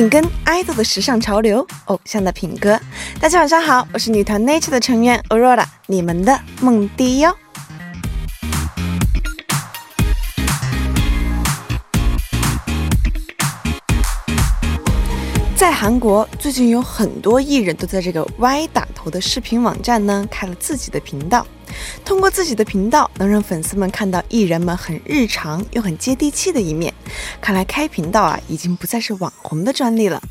紧跟爱豆的时尚潮流，偶像的品格。大家晚上好，我是女团 Nature 的成员 Aurora，你们的梦迪哟。在韩国，最近有很多艺人都在这个 Y 打头的视频网站呢开了自己的频道。通过自己的频道，能让粉丝们看到艺人们很日常又很接地气的一面。看来开频道啊，已经不再是网红的专利了。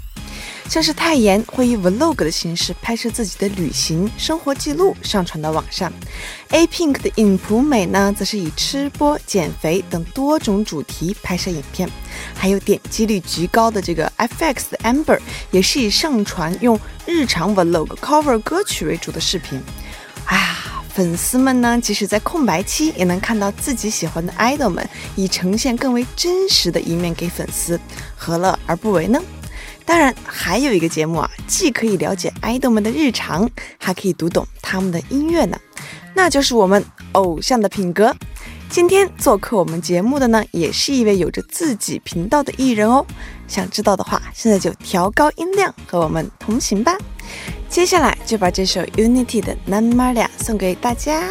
像是泰妍会以 vlog 的形式拍摄自己的旅行生活记录，上传到网上；A Pink 的尹普美呢，则是以吃播、减肥等多种主题拍摄影片。还有点击率极高的这个 FX 的 Amber，也是以上传用日常 vlog cover 歌曲为主的视频。粉丝们呢，即使在空白期，也能看到自己喜欢的 idol 们以呈现更为真实的一面给粉丝，何乐而不为呢？当然，还有一个节目啊，既可以了解爱豆们的日常，还可以读懂他们的音乐呢，那就是我们偶像的品格。今天做客我们节目的呢，也是一位有着自己频道的艺人哦。想知道的话，现在就调高音量和我们同行吧。接下来就把这首 Unity 的《南玛俩》送给大家。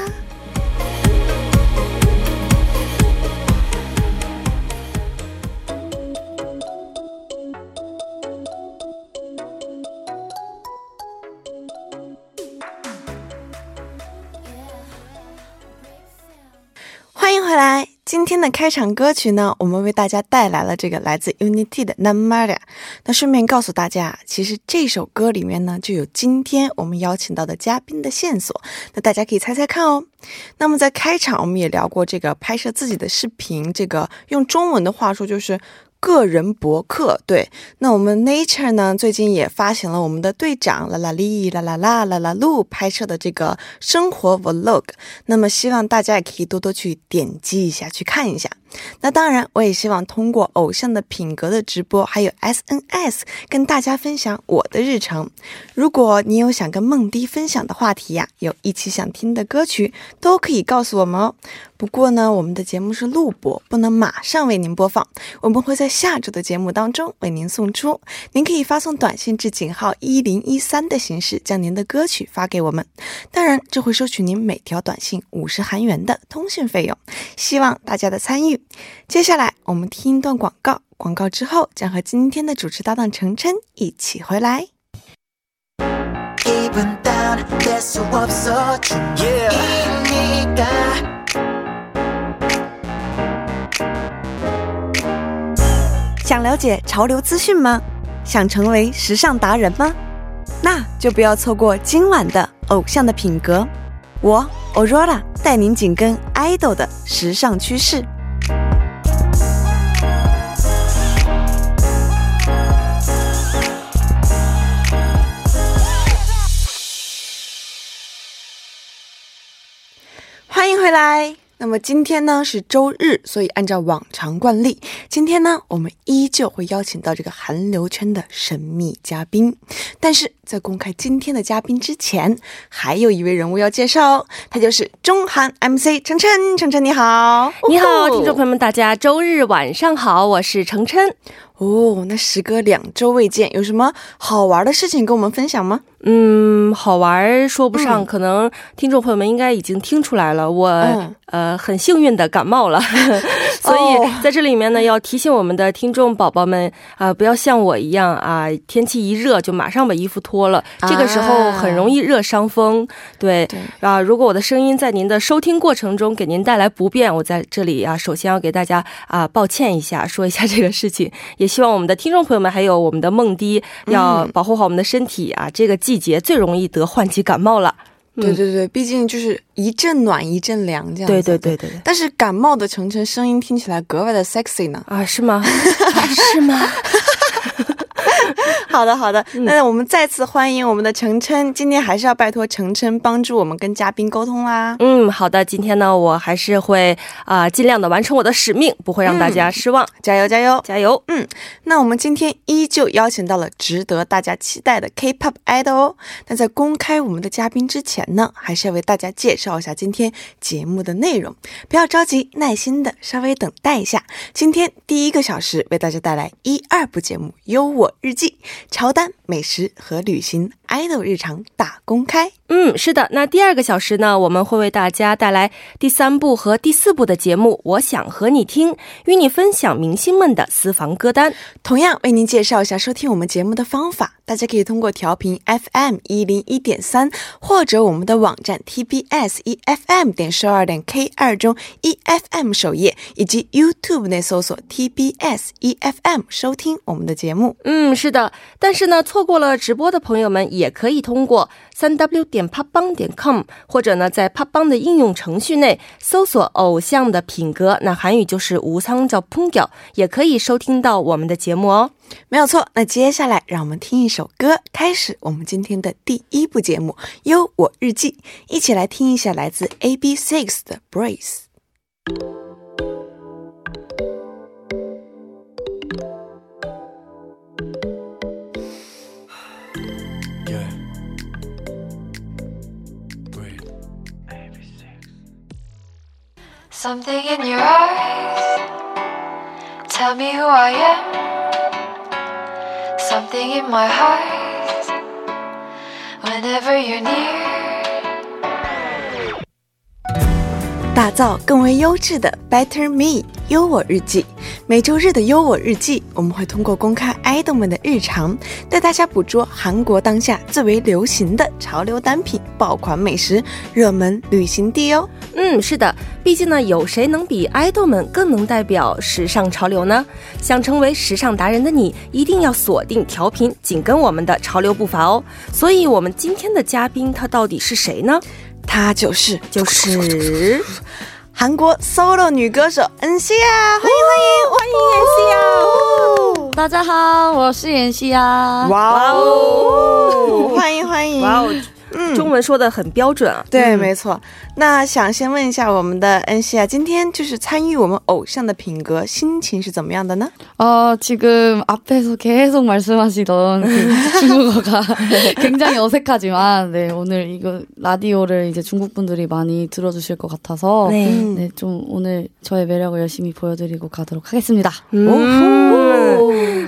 欢迎回来！今天的开场歌曲呢，我们为大家带来了这个来自 Unity 的《n a m a r a 那顺便告诉大家，其实这首歌里面呢，就有今天我们邀请到的嘉宾的线索。那大家可以猜猜看哦。那么在开场，我们也聊过这个拍摄自己的视频，这个用中文的话说就是。个人博客，对，那我们 Nature 呢，最近也发行了我们的队长啦啦哩啦啦啦啦啦路拍摄的这个生活 Vlog，那么希望大家也可以多多去点击一下，去看一下。那当然，我也希望通过偶像的品格的直播，还有 SNS 跟大家分享我的日程。如果你有想跟梦迪分享的话题呀，有一起想听的歌曲，都可以告诉我们哦。不过呢，我们的节目是录播，不能马上为您播放，我们会在下周的节目当中为您送出。您可以发送短信至井号一零一三的形式，将您的歌曲发给我们。当然，这会收取您每条短信五十韩元的通讯费用。希望大家的参与。接下来我们听一段广告，广告之后将和今天的主持搭档程琛一起回来。想了解潮流资讯吗？想成为时尚达人吗？那就不要错过今晚的偶像的品格。我 Aurora 带您紧跟 idol 的时尚趋势。欢迎回来。那么今天呢是周日，所以按照往常惯例，今天呢我们依旧会邀请到这个韩流圈的神秘嘉宾。但是在公开今天的嘉宾之前，还有一位人物要介绍，他就是中韩 MC 程琛。程琛你好，你好，听众朋友们，大家周日晚上好，我是程琛。哦，那时隔两周未见，有什么好玩的事情跟我们分享吗？嗯，好玩说不上，可能听众朋友们应该已经听出来了，我呃很幸运的感冒了，所以在这里面呢，要提醒我们的听众宝宝们啊，不要像我一样啊，天气一热就马上把衣服脱了，这个时候很容易热伤风。对啊，如果我的声音在您的收听过程中给您带来不便，我在这里啊，首先要给大家啊抱歉一下，说一下这个事情，也希望我们的听众朋友们还有我们的梦迪要保护好我们的身体啊，这个。季节最容易得换季感冒了，对对对，毕竟就是一阵暖一阵凉这样。对对对对。但是感冒的程程声音听起来格外的 sexy 呢。啊，是吗？是吗？好的，好的。那我们再次欢迎我们的程琛，今天还是要拜托程琛帮助我们跟嘉宾沟通啦。嗯，好的。今天呢，我还是会啊尽量的完成我的使命，不会让大家失望。加油，加油，加油。嗯，那我们今天依旧邀请到了值得大家期待的 K-pop idol 哦。那在公开我们的嘉宾之前呢，还是要为大家介绍一下今天节目的内容。不要着急，耐心的稍微等待一下。今天第一个小时为大家带来一二部节目《优我日记》，乔丹、美食和旅行，idol 日常大公开。嗯，是的。那第二个小时呢，我们会为大家带来第三部和第四部的节目《我想和你听》，与你分享明星们的私房歌单。同样为您介绍一下收听我们节目的方法，大家可以通过调频 FM 一零一点三，或者我们的网站 TBS EFM 点十二点 K 二中 EFM 首页，以及 YouTube 内搜索 TBS EFM 收听我们的节目。嗯，是的。但是呢，错过了直播的朋友们，也可以通过三 W 点。点 popbang 点 com，或者呢，在 popbang 的应用程序内搜索“偶像的品格”，那韩语就是“无仓叫烹调”，也可以收听到我们的节目哦。没有错，那接下来让我们听一首歌，开始我们今天的第一部节目《优我日记》，一起来听一下来自 AB Six 的《Brace》。Something in your eyes Tell me who I am Something in my heart Whenever you're near 打造更为优质的 Better Me 优我日记。每周日的优我日记，我们会通过公开爱豆们的日常，带大家捕捉韩国当下最为流行的潮流单品、爆款美食、热门旅行地哦。嗯，是的，毕竟呢，有谁能比爱豆们更能代表时尚潮流呢？想成为时尚达人的你，一定要锁定调频，紧跟我们的潮流步伐哦。所以，我们今天的嘉宾他到底是谁呢？她就是就是韩国 solo 女歌手恩熙啊！欢迎欢迎欢迎恩熙啊！大家好，我是妍希啊！哇哦！欢迎欢迎！哇哦！嗯，中文说的很标准啊。对，没错。那想先问一下我们的恩熙啊，今天就是参与我们偶像的品格，心情是怎么样的呢？어지금앞에서계속말씀하시던중국어가 굉장히어색하지만네오늘이거라디오를이제중국분들이많이들어주실것같아서네네좀오늘저의매력을열심히보여드리고가도록하겠습니다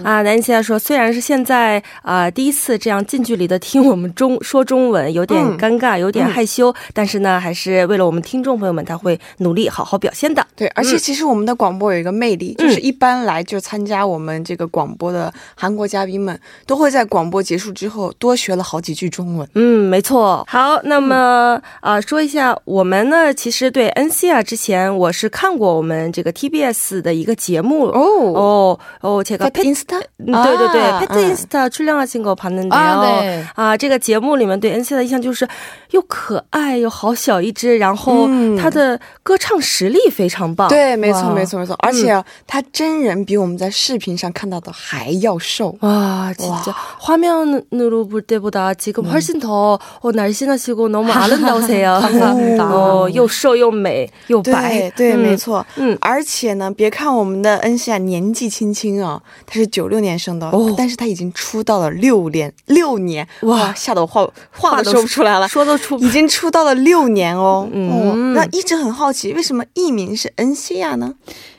啊，南希说，虽然是现在啊第一次这样近距离的听我们中说中文，有点尴尬，有点害羞，但是呢，还是 为了我们听众朋友们，他会努力好好表现的。对，而且其实我们的广播有一个魅力，就是一般来就参加我们这个广播的韩国嘉宾们，都会在广播结束之后多学了好几句中文。嗯，没错。好，那么啊，说一下我们呢，其实对 NC 啊，之前我是看过我们这个 TBS 的一个节目。哦。哦哦，这个 Insta，对对对性个盘的哦啊，这个节目里面对 NC 的印象就是又可爱又好小一只，然后他的歌唱实力非常棒。对，没错没错没错，而且他真人比我们在视频上看到的还要瘦哇！진짜화면으로볼때보다지금훨씬더어날씬하시고너무아름다우세요哦，又瘦又美又白，对，没错。嗯，而且呢，别看我们的恩熙啊年纪轻轻啊，他是九六年生的，但是他已经出道了六年，六年哇，吓得我话话都说不出来了，说都出，已经出道了六年哦。 嗯，那一直很好奇，为什么艺名是恩熙亚呢？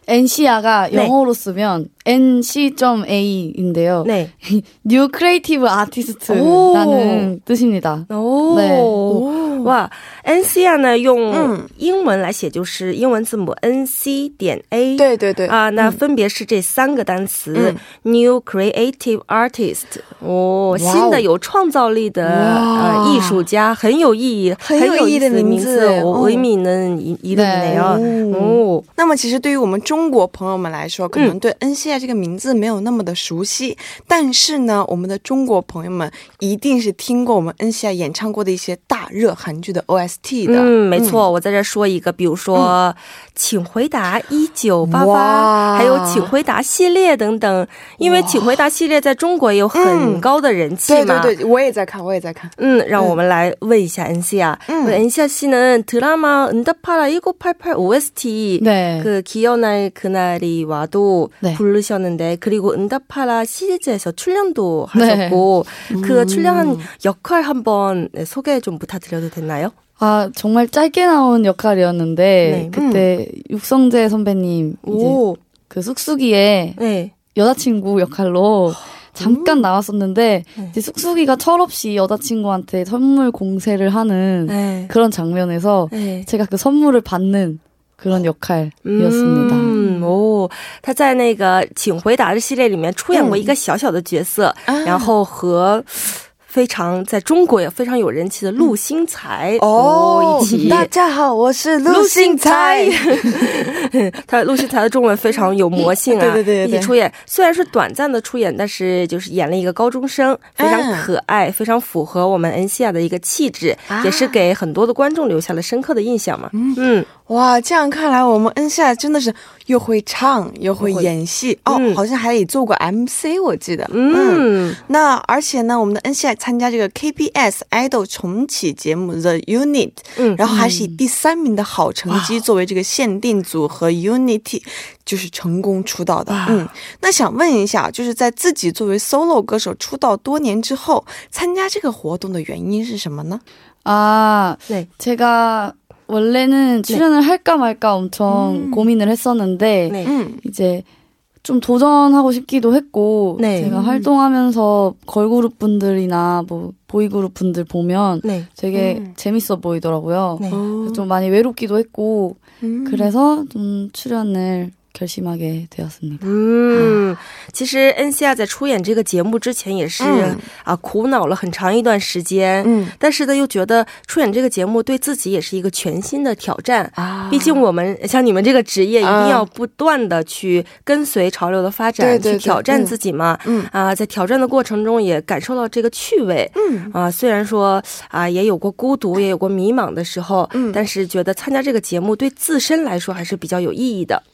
NC야가 영어로 쓰면 NC.A인데요. 네. New Creative Artist라는 뜻입니다. 오. 네. 오. 와, NC야呢用英文来写就是英文字母 NC 点 A。对对对。啊，那分别是这三个单词：New Creative Artist，哦，新的有创造力的呃艺术家，很有意义，很有意义的名字，의미있는이름이네요。哦，那么其实对于我们 中 中国朋友们来说，可能对恩熙爱这个名字没有那么的熟悉，但是呢，我们的中国朋友们一定是听过我们恩熙爱演唱过的一些大热韩剧的 OST 的。嗯，没错，我在这说一个，比如说，请回答一九八八，还有请回答系列等等。因为请回答系列在中国也有很高的人气嘛。对对对，我也在看，我也在看。嗯，让我们来问一下恩熙啊，恩熙씨는드라마응답하라1988 OST 네그기 억날그날이 와도 네 부르셨는데 그리고 응답하라 시리즈에서 출연도 하셨고 네. 그 출연한 역할 한번 소개 좀 부탁드려도 됐나요? 아 정말 짧게 나온 역할이었는데 네. 그때 음. 육성재 선배님 이제 그 쑥쑥이의 네. 여자친구 역할로 잠깐 음. 나왔었는데 네. 이제 쑥쑥이가 철없이 여자친구한테 선물 공세를 하는 네. 그런 장면에서 네. 제가 그 선물을 받는 그런 역할이었습니다. 음, 他在那个《请回答》的系列里面出演过一个小小的角色，然后和。 非常在中国也非常有人气的陆星材哦，一起。大家好，我是陆星材。他陆星材的中文非常有魔性啊，对对对，一起出演，虽然是短暂的出演，但是就是演了一个高中生，非常可爱，非常符合我们恩西亚的一个气质，也是给很多的观众留下了深刻的印象嘛。嗯。哇，这样看来，我们恩夏真的是又会唱又会演戏哦，好像还也做过 MC，我记得。嗯，那而且呢，我们的恩夏参加这个 KBS Idol 重启节目 The Unit，嗯，然后还是以第三名的好成绩作为这个限定组和 Unity，就是成功出道的。嗯，那想问一下，就是在自己作为 solo 歌手出道多年之后，参加这个活动的原因是什么呢？啊，对，这个。 원래는 출연을 네. 할까 말까 엄청 음. 고민을 했었는데 네. 음. 이제 좀 도전하고 싶기도 했고 네. 제가 활동하면서 걸그룹 분들이나 뭐 보이그룹 분들 보면 네. 되게 음. 재밌어 보이더라고요. 네. 좀 많이 외롭기도 했고 음. 그래서 좀 출연을 결심하게 되었습니다.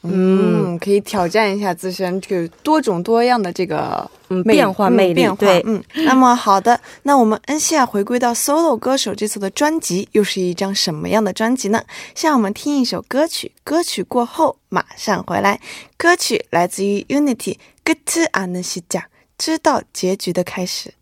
嗯， 嗯，可以挑战一下自身这个多种多样的这个嗯变化魅力，变化。嗯，那么好的，那我们恩西亚回归到 solo 歌手这次的专辑又是一张什么样的专辑呢？先让我们听一首歌曲，歌曲过后马上回来。歌曲来自于 Unity，Good a n 西甲，知道结局的开始。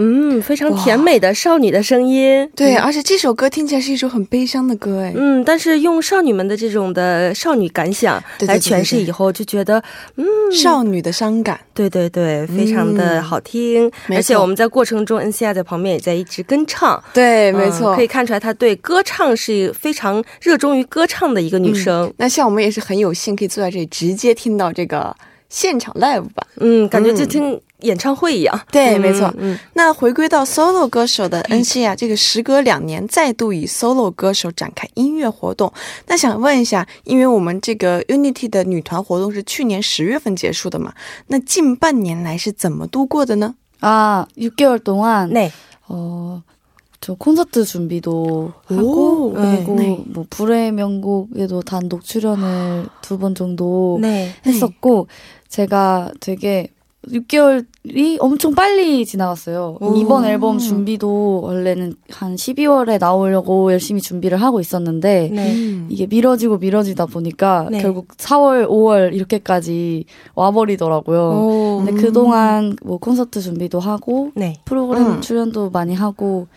嗯，非常甜美的少女的声音，对，而且这首歌听起来是一首很悲伤的歌，哎，嗯，但是用少女们的这种的少女感想来诠释以后，就觉得，嗯，少女的伤感，对对对，非常的好听，而且我们在过程中，N C I 在旁边也在一直跟唱，对，没错，可以看出来她对歌唱是非常热衷于歌唱的一个女生。那像我们也是很有幸可以坐在这里直接听到这个现场 live 吧，嗯，感觉就听。演唱会一样，对，没错。嗯，那回归到 solo 歌手的恩熙啊，这个时隔两年再度以 solo 歌手展开音乐活动。那想问一下，因为我们这个 Unity 的女团活动是去年十月份结束的嘛？那近半年来是怎么度过的呢？啊，6개월동안 네， 어저콘서트준비도하고그리고뭐불의명곡에도단독출연을두번정도네했었고제가되게 6개월이 엄청 빨리 지나갔어요. 오. 이번 앨범 준비도 원래는 한 12월에 나오려고 열심히 준비를 하고 있었는데 네. 이게 미뤄지고 미뤄지다 보니까 네. 결국 4월, 5월 이렇게까지 와버리더라고요. 오. 근데 그동안 뭐 콘서트 준비도 하고 네. 프로그램 음. 출연도 많이 하고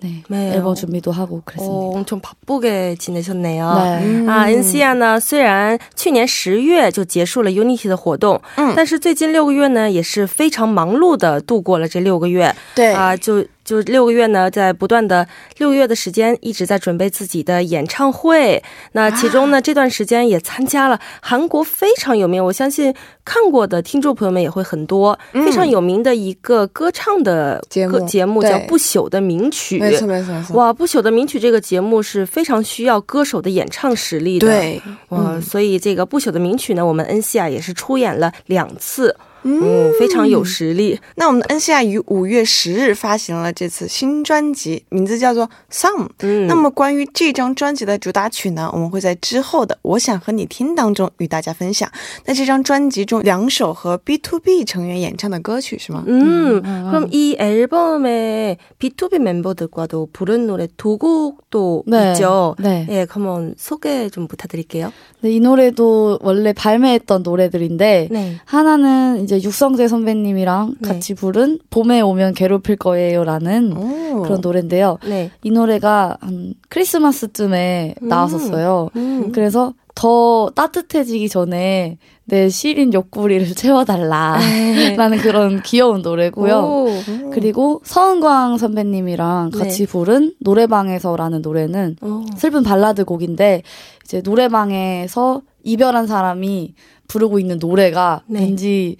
네, 네. 앨범 준비도 하고 그랬습니다. 어, 엄청 바쁘게 지내셨네요. 네. 음. 啊，NCR呢，虽然去年十月就结束了 Unity 的活动，嗯，但是最近六个月呢，也是非常忙碌的度过了这六个月。对啊，就 就六个月呢，在不断的六个月的时间，一直在准备自己的演唱会。那其中呢，这段时间也参加了韩国非常有名，我相信看过的听众朋友们也会很多，非常有名的一个歌唱的节目，节目叫《不朽的名曲》。没错没错没错。哇，《不朽的名曲》这个节目是非常需要歌手的演唱实力的。对，哇，所以这个《不朽的名曲》呢，我们恩熙啊也是出演了两次。嗯，非常有实力。那我们的恩熙亚于五月十日发行了这次新专辑，名字叫做《Some》。嗯，那么关于这张专辑的主打曲呢，我们会在之后的《我想和你听》当中与大家分享。那这张专辑中两首和 B to B 成员演唱的歌曲是吗？嗯，그럼이앨범에 B to B 멤버들과도부른노래두곡도있죠네예그러면소개좀부탁드릴게요네이노래도원래발매했던노래들인데네하나는 이제 육성재 선배님이랑 네. 같이 부른 봄에 오면 괴롭힐 거예요라는 오. 그런 노래인데요. 네. 이 노래가 한 크리스마스쯤에 음. 나왔었어요. 음. 그래서 더 따뜻해지기 전에 내 시린 옆구리를 채워달라라는 그런 귀여운 노래고요. 오. 그리고 서은광 선배님이랑 같이 네. 부른 노래방에서라는 노래는 오. 슬픈 발라드 곡인데 이제 노래방에서 이별한 사람이 부르고 있는 노래가 네. 왠지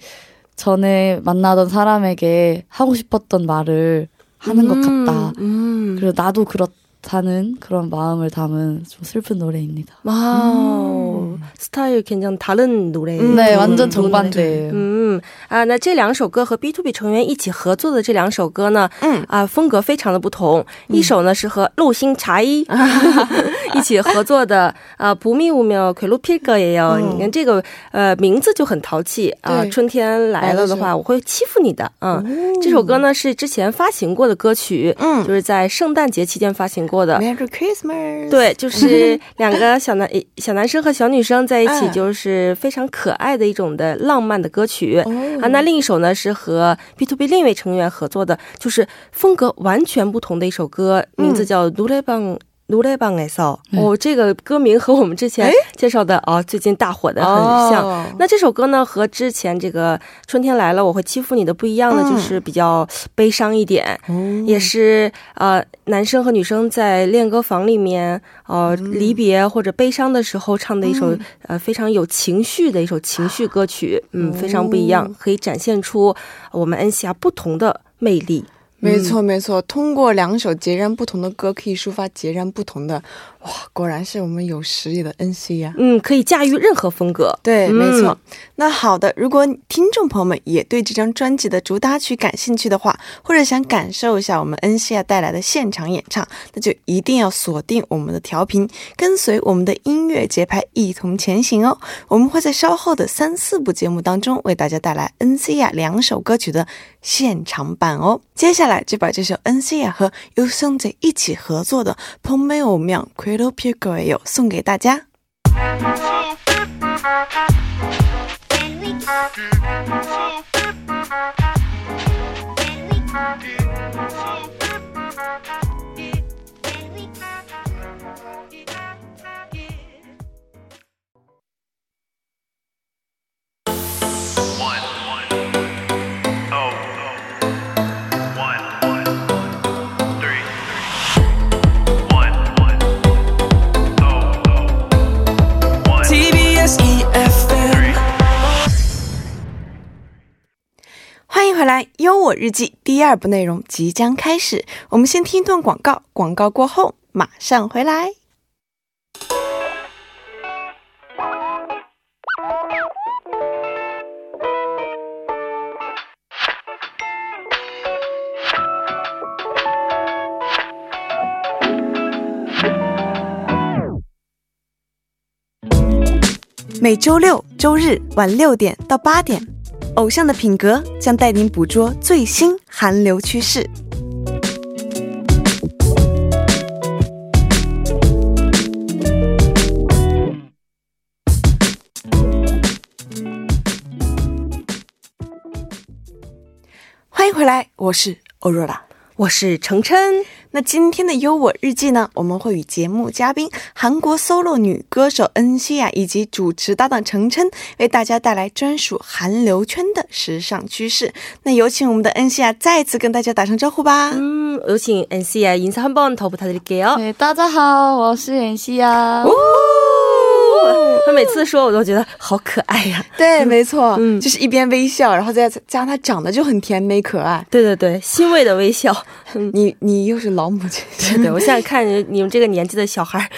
전에 만나던 사람에게 하고 싶었던 말을 하는 음, 것 같다. 음. 그리고 나도 그렇다는 그런 마음을 담은 좀 슬픈 노래입니다. 와우. 음. 스타일 굉장히 다른 노래. 음, 네, 완전 정반대예요. 음. 啊，那这两首歌和 B to B 成员一起合作的这两首歌呢，啊，风格非常的不同。一首呢是和陆星茶一 一起合作的，啊，不密五秒，魁路皮格也有，你看这个呃名字就很淘气啊，春天来了的话，我会欺负你的。嗯，这首歌呢是之前发行过的歌曲，嗯，就是在圣诞节期间发行过的。Merry Christmas。对，就是两个小男小男生和小女生在一起，就是非常可爱的一种的浪漫的歌曲啊。那另一首呢是和 B to B 另一位成员合作的，就是风格完全不同的一首歌，名字叫《노래방》。 노래방에서哦，这个歌名和我们之前介绍的哦，最近大火的很像。那这首歌呢，和之前这个《春天来了我会欺负你》的不一样的，就是比较悲伤一点，也是呃，男生和女生在练歌房里面呃离别或者悲伤的时候唱的一首呃非常有情绪的一首情绪歌曲，嗯，非常不一样，可以展现出我们恩熙亚不同的魅力。 没错，没错，通过两首截然不同的歌，可以抒发截然不同的。哇，果然是我们有实力的 NC 呀！嗯，可以驾驭任何风格。对，没错。那好的，如果听众朋友们也对这张专辑的主打曲感兴趣的话，或者想感受一下我们 NC 呀带来的现场演唱，那就一定要锁定我们的调频，跟随我们的音乐节拍一同前行哦。我们会在稍后的三四部节目当中为大家带来 NC 呀两首歌曲的现场版哦。接下来就把这首 NC 呀和 u s u n g 一起合作的《蓬美欧妙》。Cradle p i g o 有送给大家。欢迎回来，优我日记第二部内容即将开始。我们先听一段广告，广告过后马上回来。每周六、周日晚六点到八点。偶像的品格将带您捕捉最新韩流趋势。欢迎回来，我是欧若拉，我是程琛。那今天的优我日记呢？我们会与节目嘉宾韩国 solo 女歌手恩熙雅以及主持搭档程琛，为大家带来专属韩流圈的时尚趋势。那有请我们的恩熙雅再次跟大家打声招呼吧。嗯， 有请 NC야 인사 한 번 더 부탁드릴게요. 네, 大家好,我是 NC야. 他每次说我都觉得好可爱呀。对，没错，嗯，就是一边微笑，然后再加上他长得就很甜美可爱。对对对，欣慰的微笑。你你又是老母亲，对我现在看你们这个年纪的小孩，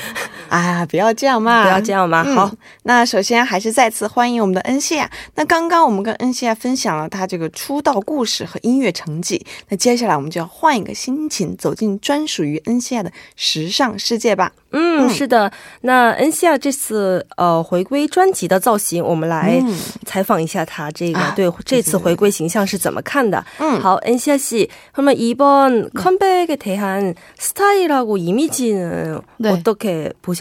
啊，不要这样嘛，不要这样嘛。好，那首先还是再次欢迎我们的恩熙啊。那刚刚我们跟恩熙啊分享了他这个出道故事和音乐成绩，那接下来我们就要换一个心情，走进专属于恩熙亚的时尚世界吧。嗯，是的。那恩熙亚这次呃回归专辑的造型，我们来采访一下他这个对这次回归形象是怎么看的？嗯，好，恩熙亚씨그러면이번 컴백에 대한 스타일하고 이미지는 네. 어떻게 보셨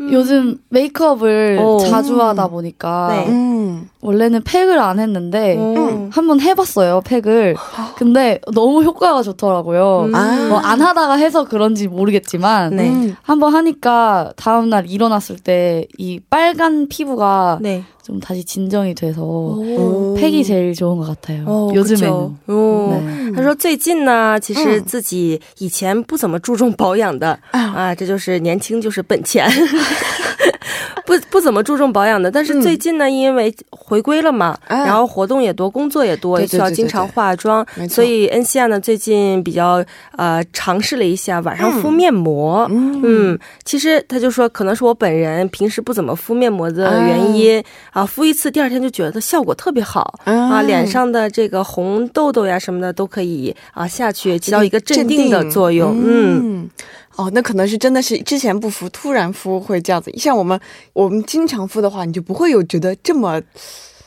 음. 요즘 메이크업을 오. 자주 하다 보니까 네. 음. 원래는 팩을 안 했는데 음. 한번 해봤어요 팩을. 근데 너무 효과가 좋더라고요. 음. 뭐안 하다가 해서 그런지 모르겠지만 네. 한번 하니까 다음날 일어났을 때 이 빨간 피부가 네. 좀 다시 진정이 돼서 오. 팩이 제일 좋은 것 같아요. 오, 요즘에는. 他说最近呢，其实自己以前不怎么注重保养的啊，这就是年轻就是本钱。 不不怎么注重保养的，但是最近呢，因为回归了嘛，然后活动也多，工作也多，需要经常化妆，所以恩西亚呢最近比较呃尝试了一下晚上敷面膜。嗯，其实他就说可能是我本人平时不怎么敷面膜的原因啊，敷一次第二天就觉得效果特别好啊，脸上的这个红痘痘呀什么的都可以啊下去，起到一个镇定的作用。嗯。哦，那可能是真的是之前不敷，突然敷会这样子。像我们，我们经常敷的话，你就不会有觉得这么。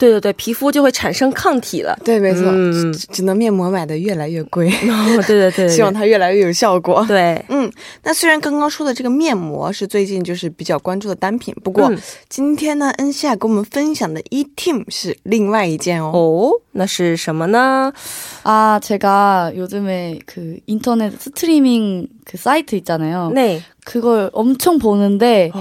对对对，皮肤就会产生抗体了。对，没错，只能面膜买的越来越贵。对对对，希望它越来越有效果。对，嗯，那虽然刚刚说的这个面膜是最近就是比较关注的单品，不过今天呢，恩西亚跟我们分享的 E Team 是另外一件哦。哦，那是什么呢？啊，제가요즘에그인터넷스트리밍그사이트있잖아요네그걸엄청보는데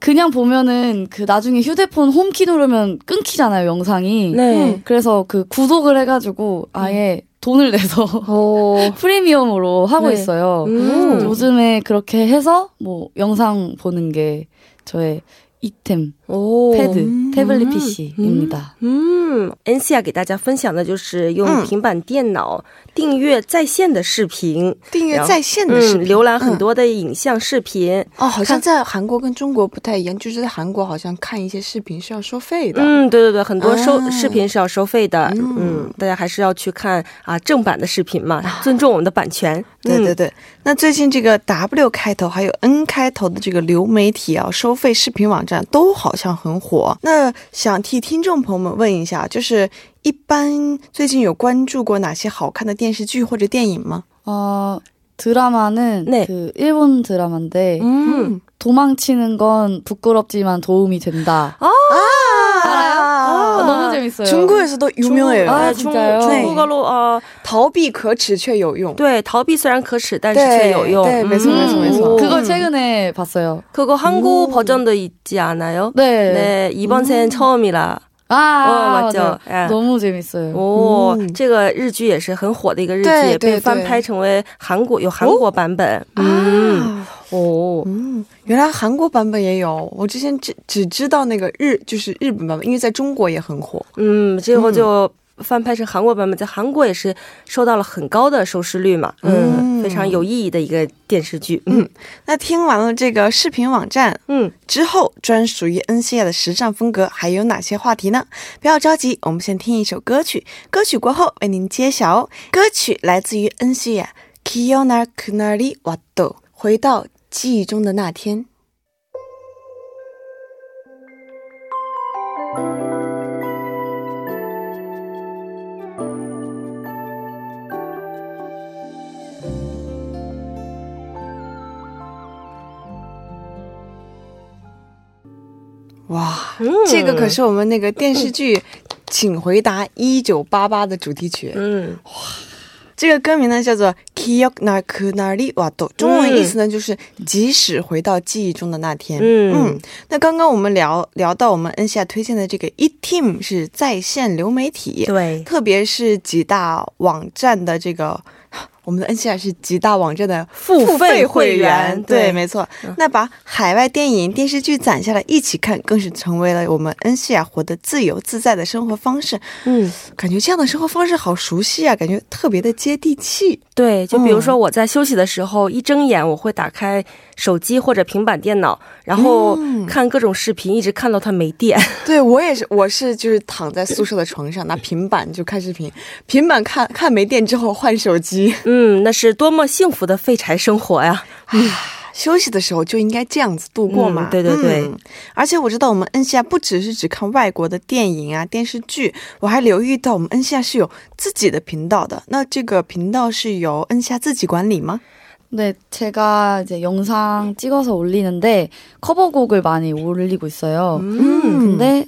그냥 보면은 그 나중에 휴대폰 홈키 누르면 끊기잖아요, 영상이. 네. 그래서 그 구독을 해가지고 아예 돈을 내서 프리미엄으로 하고 네. 있어요. 음. 요즘에 그렇게 해서 뭐 영상 보는 게 저의 이템 pad tablet PC입니다. 嗯，NCR 给大家分享的就是用平板电脑订阅在线的视频，订阅在线的视频，浏览很多的影像视频。哦，好像在韩国跟中国不太一样，就是在韩国好像看一些视频是要收费的。嗯，对对对，很多收视频是要收费的。嗯，大家还是要去看啊正版的视频嘛，尊重我们的版权。对对对。那最近这个 W 开头还有 N 开头的这个流媒体啊，收费视频网站都好 像很火。那想替听众朋友们问一下，就是一般最近有关注过哪些好看的电视剧或者电影吗？哦，드라마는네그일본드라마인데음도망치는건부끄럽지만도움이된다아알아요 너무 재밌어요. 중국에서도 유명해요. 아, 진짜요? 중국어로 어, 逃避可耻却有用。对，逃避虽然可耻，但是却有用。对，没错没错没错。 그거 최근에 봤어요. 그거 한국 버전도 있지 않아요? 네. 네, 이번 생은 처음이라. 啊，너무재밌어요哦，这个日剧也是很火的一个日剧，被翻拍成为韩国有韩国版本。嗯。 哦，嗯，原来韩国版本也有，我之前只只知道那个日，就是日本版本，因为在中国也很火。嗯，之后就翻拍成韩国版本，在韩国也是受到了很高的收视率嘛。嗯，非常有意义的一个电视剧。嗯，那听完了这个视频网站，嗯，之后专属于 N C A 的时尚风格还有哪些话题呢？不要着急，我们先听一首歌曲，歌曲过后为您揭晓哦。歌曲来自于 N C A，Kiona Kunari Wado，回到。记忆中的那天。哇这个可是我们那个电视剧请回答一九八八的主题曲。嗯。哇。这个歌名呢叫做《Kiyok na kunari wa do》，中文意思呢就是“即使回到记忆中的那天”嗯。那刚刚我们聊聊到我们 N 下推荐的这个 E Team 是在线流媒体，对，特别是几大网站的这个。我们的 N C R 是极大网站的付费会员，对，没错。那把海外电影、电视剧攒下来一起看，更是成为了我们 N C R 活得自由自在的生活方式。嗯，感觉这样的生活方式好熟悉啊，感觉特别的接地气。对，就比如说我在休息的时候，一睁眼我会打开手机或者平板电脑，然后看各种视频，一直看到它没电。对我也是，我是就是躺在宿舍的床上拿平板就看视频，平板看看没电之后换手机。嗯，那是多么幸福的废柴生活呀！休息的时候就应该这样子度过嘛。对对对，而且我知道我们恩西亚不只是只看外国的电影啊电视剧，我还留意到我们恩西亚是有自己的频道的。那这个频道是由恩西亚自己管理吗？네제가이제영상찍어서올리는데커버곡을많이올리고있어요근데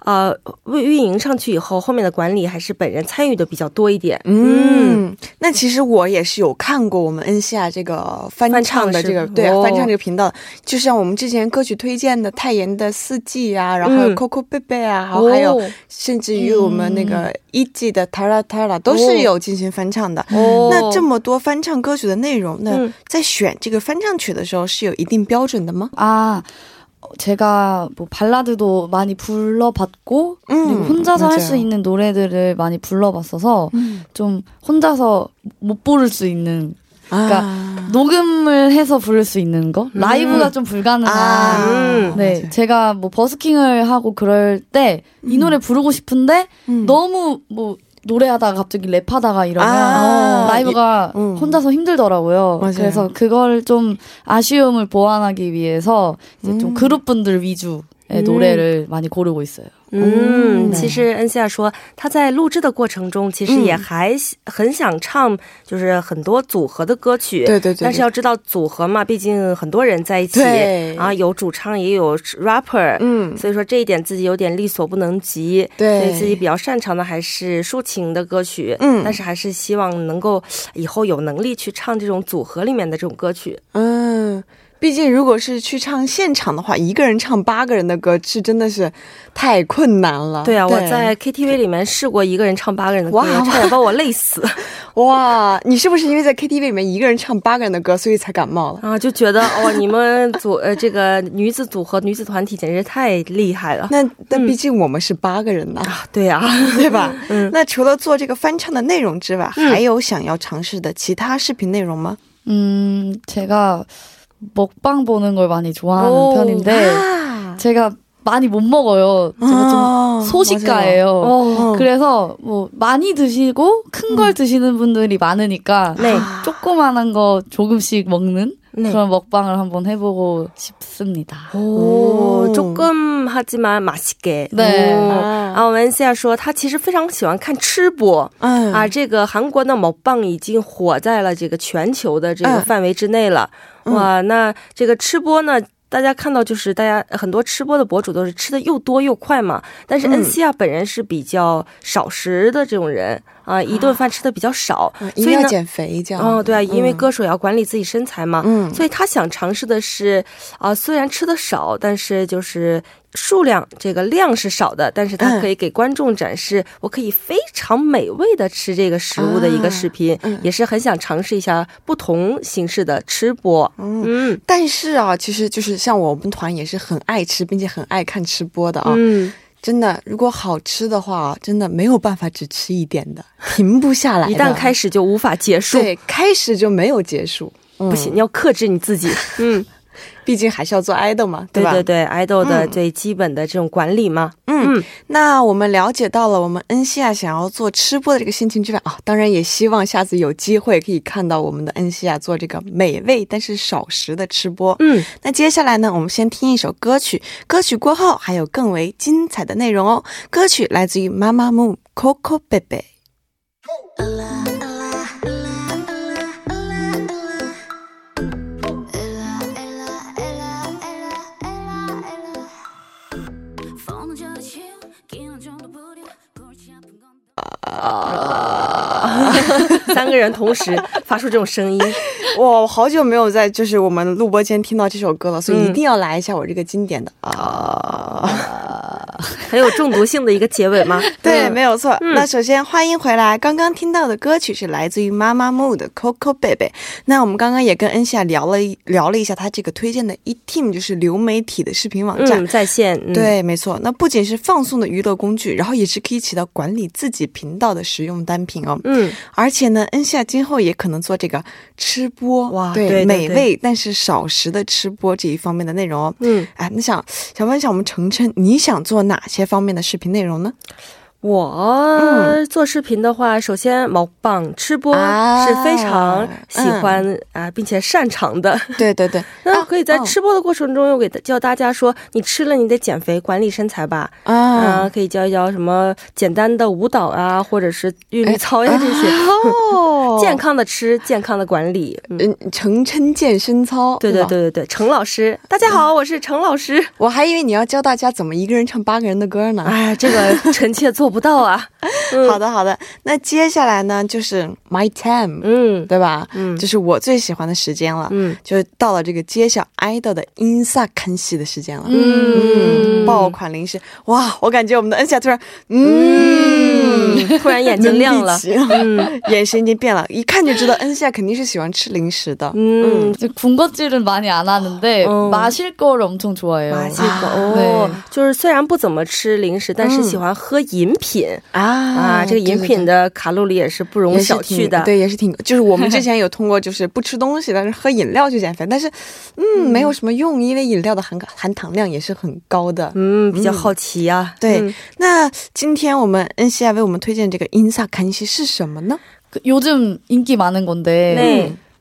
呃，运运营上去以后，后面的管理还是本人参与的比较多一点。嗯，那其实我也是有看过我们恩西亚这个翻唱的这个对翻唱这个频道，就像我们之前歌曲推荐的泰妍的四季啊，然后 Coco 贝贝啊，然后还有甚至于我们那个一季的 Tara Tara 都是有进行翻唱的。那这么多翻唱歌曲的内容，那在选。这个翻唱曲的时候是有一定标准的吗？啊， 제가 뭐 발라드도 많이 불러봤고그리고 혼자서 할 수 있는 노래들을 많이 불러봤어서좀혼자서 못 부를 수 있는 그러니까녹음을 해서 부를 수 있는거라이브가 좀 불가능한네제가 뭐 버스킹을 하고 그럴 때이노래 부르고 싶은데 너무 뭐 노래하다가 갑자기 랩하다가 이러면 아, 라이브가 이, 음. 혼자서 힘들더라고요. 맞아요. 그래서 그걸 좀 아쉬움을 보완하기 위해서 이제 좀 음. 그룹 분들 위주의 음. 노래를 많이 고르고 있어요. 嗯，其实恩西亚说他在录制的过程中，其实也还很想唱，就是很多组合的歌曲。对对对。但是要知道组合嘛，毕竟很多人在一起，啊，有主唱也有 rapper，嗯，所以说这一点自己有点力所不能及。对。所以自己比较擅长的还是抒情的歌曲，嗯，但是还是希望能够以后有能力去唱这种组合里面的这种歌曲。嗯。 毕竟，如果是去唱现场的话，一个人唱八个人的歌是真的是太困难了。对啊，我在 KTV 里面试过一个人唱八个人的歌，差点把我累死。哇，你是不是因为在 KTV 里面一个人唱八个人的歌，所以才感冒了啊？就觉得哦，你们组呃这个女子组合、女子团体简直太厉害了。那但毕竟我们是八个人呢。对呀，对吧？嗯。那除了做这个翻唱的内容之外，还有想要尝试的其他视频内容吗？嗯，제가 먹방 보는 걸 많이 좋아하는 오. 편인데 아. 제가 많이 못 먹어요. 제가 아, 좀 소식가예요. 어. 그래서 뭐 많이 드시고 큰걸 음. 드시는 분들이 많으니까 네. 조그만한 거 조금씩 먹는 네. 그런 먹방을 한번 해보고 싶습니다. 오, 오. 조금 하지만 맛있게. 네. 啊，文西亚说他其实非常喜欢看吃播啊，这个韩国的먹방已经火在了这个全球的这个范围之内了。哇，那这个吃播呢？大家看到就是大家很多吃播的博主都是吃的又多又快嘛，但是恩西亚本人是比较少食的这种人 啊，一顿饭吃的比较少，所以要减肥这样。哦，对啊，因为歌手要管理自己身材嘛，嗯，所以他想尝试的是啊，虽然吃的少，但是就是。数量这个量是少的，但是他可以给观众展示我可以非常美味的吃这个食物的一个视频，嗯也是很想尝试一下不同形式的吃播。嗯，但是啊，其实就是像我们团也是很爱吃，并且很爱看吃播的啊。嗯，真的，如果好吃的话，真的没有办法只吃一点的，停不下来。一旦开始就无法结束，对，开始就没有结束，不行，你要克制你自己。嗯。毕竟还是要做 idol 嘛，对吧？对对对，idol 的最基本的这种管理嘛。嗯。嗯，那我们了解到了我们恩西亚想要做吃播的这个心情之外啊，当然也希望下次有机会可以看到我们的恩西亚做这个美味但是少食的吃播。嗯，那接下来呢，我们先听一首歌曲，歌曲过后还有更为精彩的内容哦。歌曲来自于妈妈木 Coco Baby。啊！三个人同时发出这种声音，我！好久没有在就是我们录播间听到这首歌了，所以一定要来一下我这个经典的啊！很有中毒性的一个结尾吗？对，没有错。那首先欢迎回来，刚刚听到的歌曲是来自于妈妈木的 Coco Baby。那我们刚刚也跟恩夏聊了聊了一下，他这个推荐的 e Team 就是流媒体的视频网站，在线。对，没错。那不仅是放送的娱乐工具，然后也是可以起到管理自己频道的实用单品哦。嗯，而且呢，恩夏今后也可能做这个吃播，哇，对，美味但是少食的吃播这一方面的内容哦。嗯，哎，那想想问一下我们程程，你想做哪些方面的视频内容呢？我做视频的话，首先毛棒吃播是非常喜欢啊，并且擅长的。对对对，那可以在吃播的过程中，又给教大家说，你吃了你得减肥，管理身材吧。啊，可以教一教什么简单的舞蹈啊，或者是韵律操呀这些。哦，健康的吃，健康的管理。嗯，程琛健身操。对对对对对，程老师，大家好，我是程老师。我还以为你要教大家怎么一个人唱八个人的歌呢。哎，这个 臣妾做。不到啊，好的好的，那接下来呢就是 my time，嗯，对吧？嗯，就是我最喜欢的时间了，嗯，就到了这个揭晓 idol 的 ins 看戏的时间了，嗯，爆款零食，哇，我感觉我们的恩夏突然，嗯，突然眼睛亮了，嗯，眼神已经变了，一看就知道恩夏肯定是喜欢吃零食的，嗯，就군것질은많이안하는데마실거를엄청좋아해요 마실거哦，就是虽然不怎么吃零食，但是喜欢喝饮。 品啊啊，这个饮品的卡路里也是不容小觑的，对，也是挺，就是我们之前有通过，就是不吃东西，但是喝饮料去减肥，但是嗯，没有什么用，因为饮料的含含糖量也是很高的，嗯，比较好奇呀。对，那今天我们恩西亚为我们推荐这个인사칸시是什么呢？요즘인기많은건데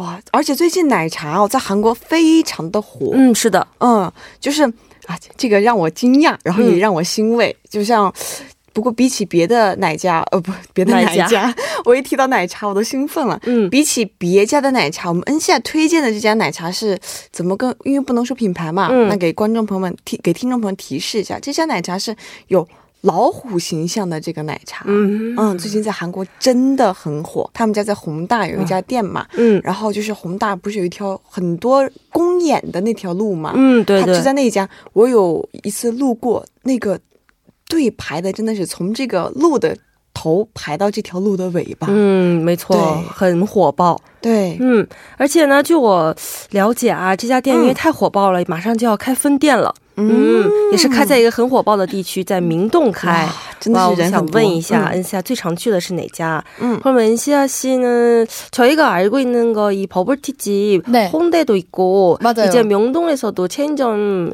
哇，而且最近奶茶哦，在韩国非常的火。嗯，是的，嗯，就是啊，这个让我惊讶，然后也让我欣慰。就像，不过比起别的奶家，呃，不，别的奶家，我一提到奶茶我都兴奋了。嗯，比起别家的奶茶，我们恩夏推荐的这家奶茶是怎么跟？因为不能说品牌嘛，那给观众朋友们提，给听众朋友提示一下，这家奶茶是有。老虎形象的这个奶茶，嗯嗯，最近在韩国真的很火。他们家在宏大有一家店嘛，嗯，然后就是宏大不是有一条很多公演的那条路嘛，嗯，对对，就在那一家。我有一次路过，那个队排的真的是从这个路的头排到这条路的尾巴，嗯，没错，很火爆。对，嗯，而且呢，据我了解啊，这家店因为太火爆了，马上就要开分店了。嗯，也是开在一个很火爆的地区，在明洞开。真的是人想问一下，恩夏最常去的是哪家？嗯，그럼은시아씨는저희가알고있는거이버블티집홍대도있고이제명동에서도체인점이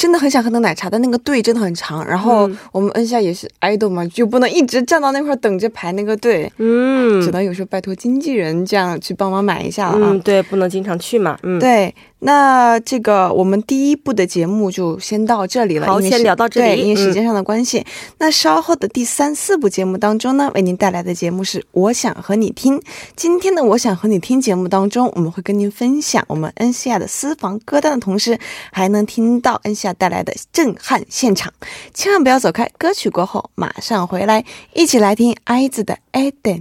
真的很想喝那个奶茶，但那个队真的很长。然后我们 N 下也是 idol 嘛，就不能一直站到那块等着排那个队。嗯，只能有时候拜托经纪人这样去帮忙买一下了。嗯，对，不能经常去嘛。嗯，对。那这个我们第一部的节目就先到这里了，好，先聊到这里。对，因为时间上的关系，那稍后的第三、四部节目当中呢，为您带来的节目是《我想和你听》。今天的《我想和你听》节目当中，我们会跟您分享我们恩西亚的私房歌单的同时，还能听到恩西亚带来的震撼现场。千万不要走开，歌曲过后马上回来，一起来听爱子的《Eden》。